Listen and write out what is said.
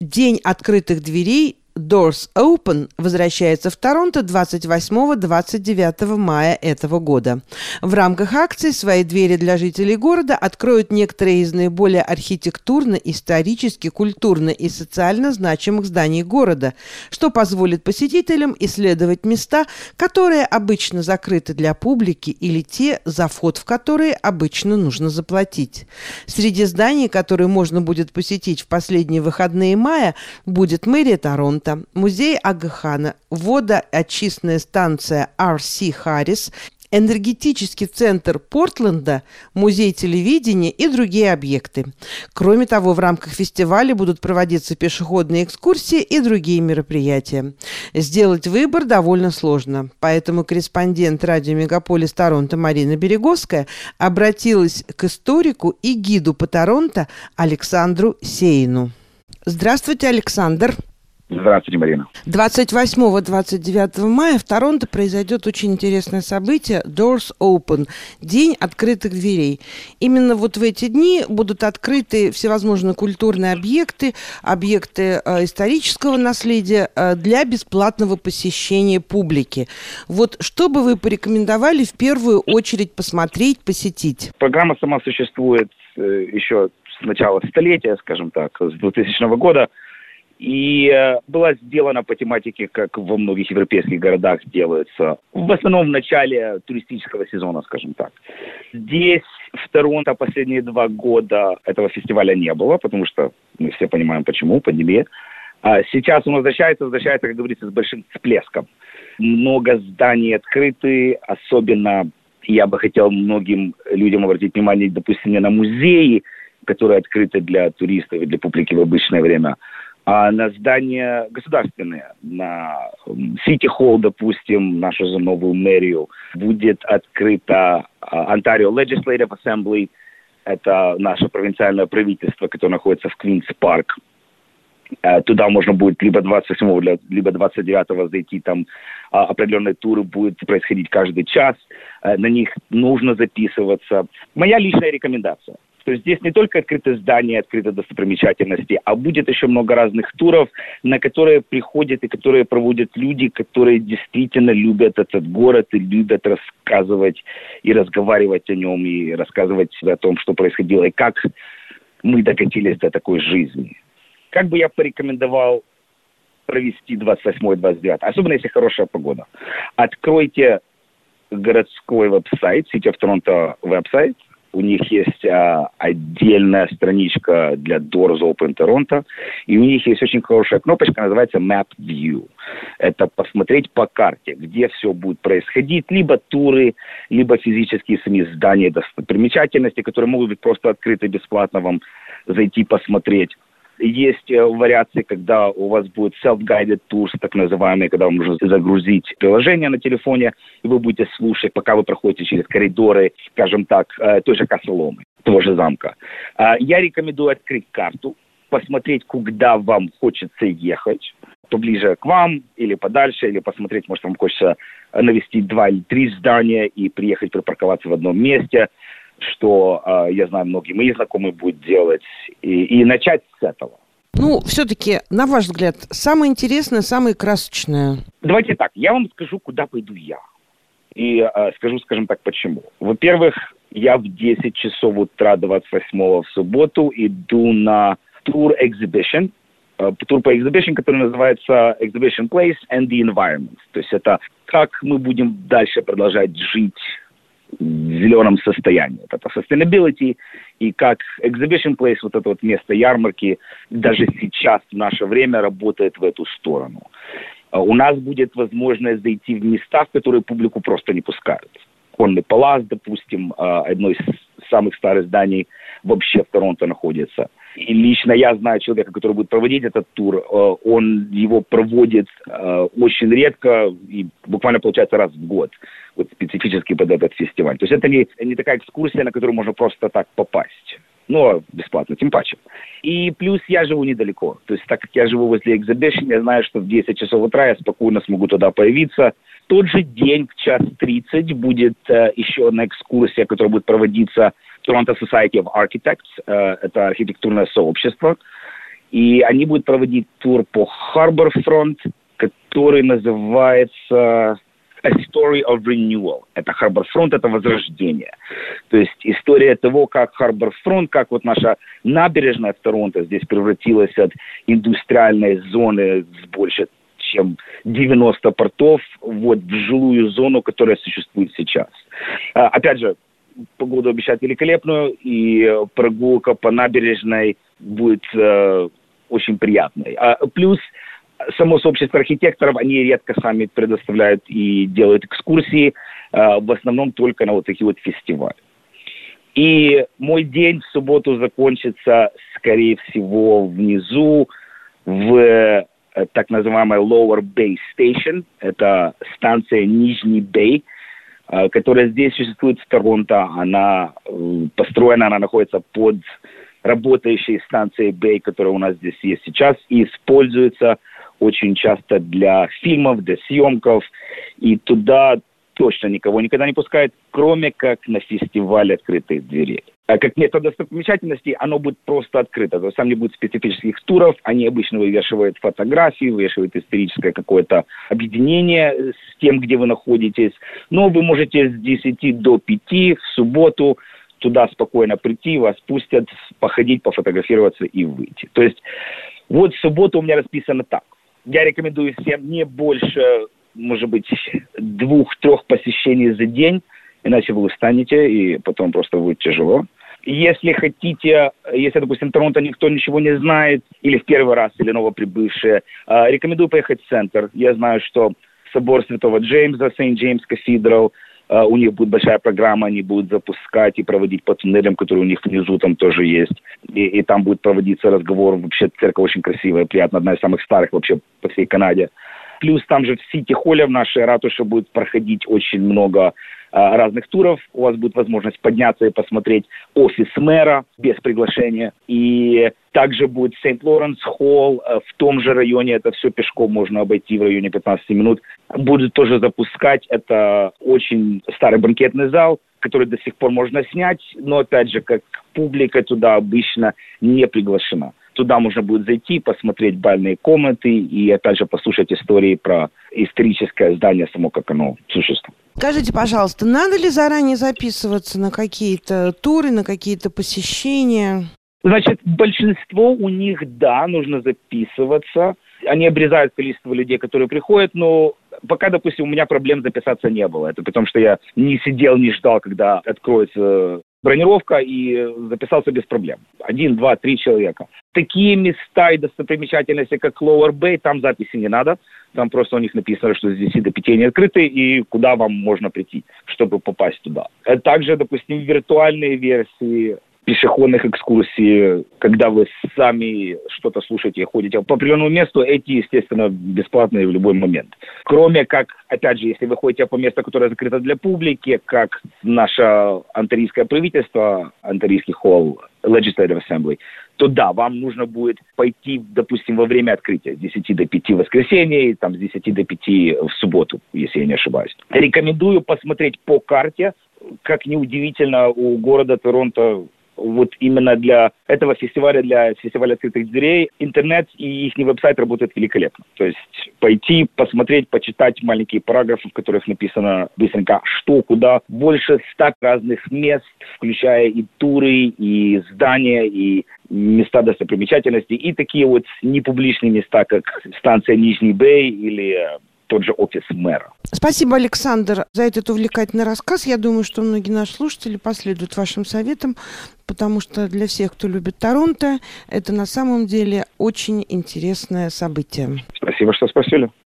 День открытых дверей Doors Open возвращается в Торонто 28-29 мая этого года. В рамках акции свои двери для жителей города откроют некоторые из наиболее архитектурно, исторически, культурно и социально значимых зданий города, что позволит посетителям исследовать места, которые обычно закрыты для публики или те, за вход в которые обычно нужно заплатить. Среди зданий, которые можно будет посетить в последние выходные мая, будет мэрия Торонто, Торонто, музей Агахана, водоочистная станция RC Харрис, энергетический центр Портленда, музей телевидения и другие объекты. Кроме того, в рамках фестиваля будут проводиться пешеходные экскурсии и другие мероприятия. Сделать выбор довольно сложно, поэтому корреспондент радио «Мегаполис Торонто» Марина Береговская обратилась к историку и гиду по Торонто Александру Сейну. Здравствуйте, Александр. Здравствуйте, Марина. 28-29 мая в Торонто произойдет очень интересное событие Doors Open – День открытых дверей. Именно вот в эти дни будут открыты всевозможные культурные объекты, объекты э, исторического наследия э, для бесплатного посещения публики. Вот что бы вы порекомендовали в первую очередь посмотреть, посетить? Программа сама существует э, еще с начала столетия, скажем так, с 2000 года – и э, была сделана по тематике, как во многих европейских городах делается, в основном в начале туристического сезона, скажем так. Здесь, в Торонто, последние два года этого фестиваля не было, потому что мы все понимаем, почему, пандемия. А сейчас он возвращается, возвращается, как говорится, с большим всплеском. Много зданий открыты, особенно я бы хотел многим людям обратить внимание, допустим, на музеи, которые открыты для туристов и для публики в обычное время – а на здания государственные, на Сити Холл, допустим, нашу же новую мэрию, будет открыта Ontario Legislative Assembly, это наше провинциальное правительство, которое находится в Квинс Парк. Э, туда можно будет либо 27 либо 29 зайти, там а, определенные туры будут происходить каждый час, э, на них нужно записываться. Моя личная рекомендация – то есть здесь не только открыты здания, открыты достопримечательности, а будет еще много разных туров, на которые приходят и которые проводят люди, которые действительно любят этот город и любят рассказывать и разговаривать о нем, и рассказывать о том, что происходило, и как мы докатились до такой жизни. Как бы я порекомендовал провести 28-29, особенно если хорошая погода. Откройте городской веб-сайт, City of Toronto веб-сайт, у них есть а, отдельная страничка для Doors Open Toronto, и у них есть очень хорошая кнопочка, называется Map View. Это посмотреть по карте, где все будет происходить, либо туры, либо физические сами здания достопримечательности, которые могут быть просто открыты бесплатно вам зайти посмотреть. Есть э, вариации, когда у вас будет self-guided tours, так называемые, когда вам нужно загрузить приложение на телефоне, и вы будете слушать, пока вы проходите через коридоры, скажем так, э, той же Косоломы, того же замка. А, я рекомендую открыть карту, посмотреть, куда вам хочется ехать, поближе к вам или подальше, или посмотреть, может, вам хочется навести два или три здания и приехать припарковаться в одном месте – что, э, я знаю, многие мои знакомые будут делать, и, и начать с этого. Ну, все-таки, на ваш взгляд, самое интересное, самое красочное? Давайте так, я вам скажу, куда пойду я. И э, скажу, скажем так, почему. Во-первых, я в 10 часов утра 28 в субботу иду на тур exhibition, э, тур по exhibition, который называется Exhibition Place and the Environment. То есть это как мы будем дальше продолжать жить зеленом состоянии. Это sustainability и как exhibition place, вот это вот место ярмарки, даже сейчас в наше время работает в эту сторону. А у нас будет возможность зайти в места, в которые публику просто не пускают. Конный палас, допустим, а, одно из самых старых зданий вообще в Торонто находится. И лично я знаю человека, который будет проводить этот тур. Э, он его проводит э, очень редко и буквально получается раз в год. Вот специфически под этот фестиваль. То есть это не, не такая экскурсия, на которую можно просто так попасть. Ну, бесплатно, тем паче. И плюс я живу недалеко. То есть так как я живу возле Exhibition, я знаю, что в 10 часов утра я спокойно смогу туда появиться. В тот же день в час 30 будет э, еще одна экскурсия, которая будет проводиться Toronto Society of Architects, э, это архитектурное сообщество, И они будут проводить тур по Front, который называется A Story of Renewal. Это Front, это возрождение. То есть история того, как Front, как вот наша набережная в Торонто здесь превратилась от индустриальной зоны с больше чем 90 портов вот в жилую зону, которая существует сейчас. А, опять же, погоду обещают великолепную, и прогулка по набережной будет э, очень приятной. А, плюс само сообщество архитекторов, они редко сами предоставляют и делают экскурсии, э, в основном только на вот такие вот фестивали. И мой день в субботу закончится, скорее всего, внизу, в э, так называемой Lower Bay Station. Это станция Нижний Бэй, э, которая здесь существует в Торонто. Она построена, она находится под работающей станцией Бэй, которая у нас здесь есть сейчас, и используется очень часто для фильмов, для съемков, и туда точно никого никогда не пускают, кроме как на фестивале открытых дверей. А как место достопримечательностей, оно будет просто открыто. То есть там не будет специфических туров, они обычно вывешивают фотографии, вывешивают историческое какое-то объединение с тем, где вы находитесь. Но вы можете с 10 до 5 в субботу туда спокойно прийти, вас пустят, походить, пофотографироваться и выйти. То есть вот в субботу у меня расписано так я рекомендую всем не больше, может быть, двух-трех посещений за день, иначе вы устанете, и потом просто будет тяжело. Если хотите, если, допустим, Торонто никто ничего не знает, или в первый раз, или новоприбывшие, а, рекомендую поехать в центр. Я знаю, что собор Святого Джеймса, Сент-Джеймс Кафедрал, Uh, у них будет большая программа, они будут запускать и проводить по туннелям, которые у них внизу там тоже есть. И, и там будет проводиться разговор. Вообще церковь очень красивая, приятная, одна из самых старых вообще по всей Канаде. Плюс там же в Сити-холле в нашей ратуше будет проходить очень много а, разных туров. У вас будет возможность подняться и посмотреть офис мэра без приглашения. И также будет Сент-Лоренс Холл э, в том же районе. Это все пешком можно обойти в районе 15 минут. Будет тоже запускать. Это очень старый банкетный зал, который до сих пор можно снять. Но опять же, как публика туда обычно не приглашена. Туда можно будет зайти, посмотреть бальные комнаты и опять же послушать истории про историческое здание само, как оно существует. Скажите, пожалуйста, надо ли заранее записываться на какие-то туры, на какие-то посещения? Значит, большинство у них, да, нужно записываться. Они обрезают количество людей, которые приходят, но пока, допустим, у меня проблем записаться не было. Это потому, что я не сидел, не ждал, когда откроется бронировка и записался без проблем. Один, два, три человека. Такие места и достопримечательности, как Lower Bay, там записи не надо. Там просто у них написано, что с 10 до 5 они открыты, и куда вам можно прийти, чтобы попасть туда. Также, допустим, виртуальные версии пешеходных экскурсий, когда вы сами что-то слушаете, ходите по определенному месту, эти, естественно, бесплатные в любой момент. Кроме как, опять же, если вы ходите по месту, которое закрыто для публики, как наше антарийское правительство, антарийский холл, Legislative Assembly, то да, вам нужно будет пойти, допустим, во время открытия с 10 до 5 в воскресенье, там с 10 до 5 в субботу, если я не ошибаюсь. Рекомендую посмотреть по карте, как неудивительно, у города Торонто вот именно для этого фестиваля, для фестиваля открытых дверей, интернет и их веб-сайт работают великолепно. То есть пойти, посмотреть, почитать маленькие параграфы, в которых написано быстренько что, куда. Больше ста разных мест, включая и туры, и здания, и места достопримечательности, и такие вот непубличные места, как станция Нижний Бэй или тот же офис мэра. Спасибо, Александр, за этот увлекательный рассказ. Я думаю, что многие наши слушатели последуют вашим советам, потому что для всех, кто любит Торонто, это на самом деле очень интересное событие. Спасибо, что спросили.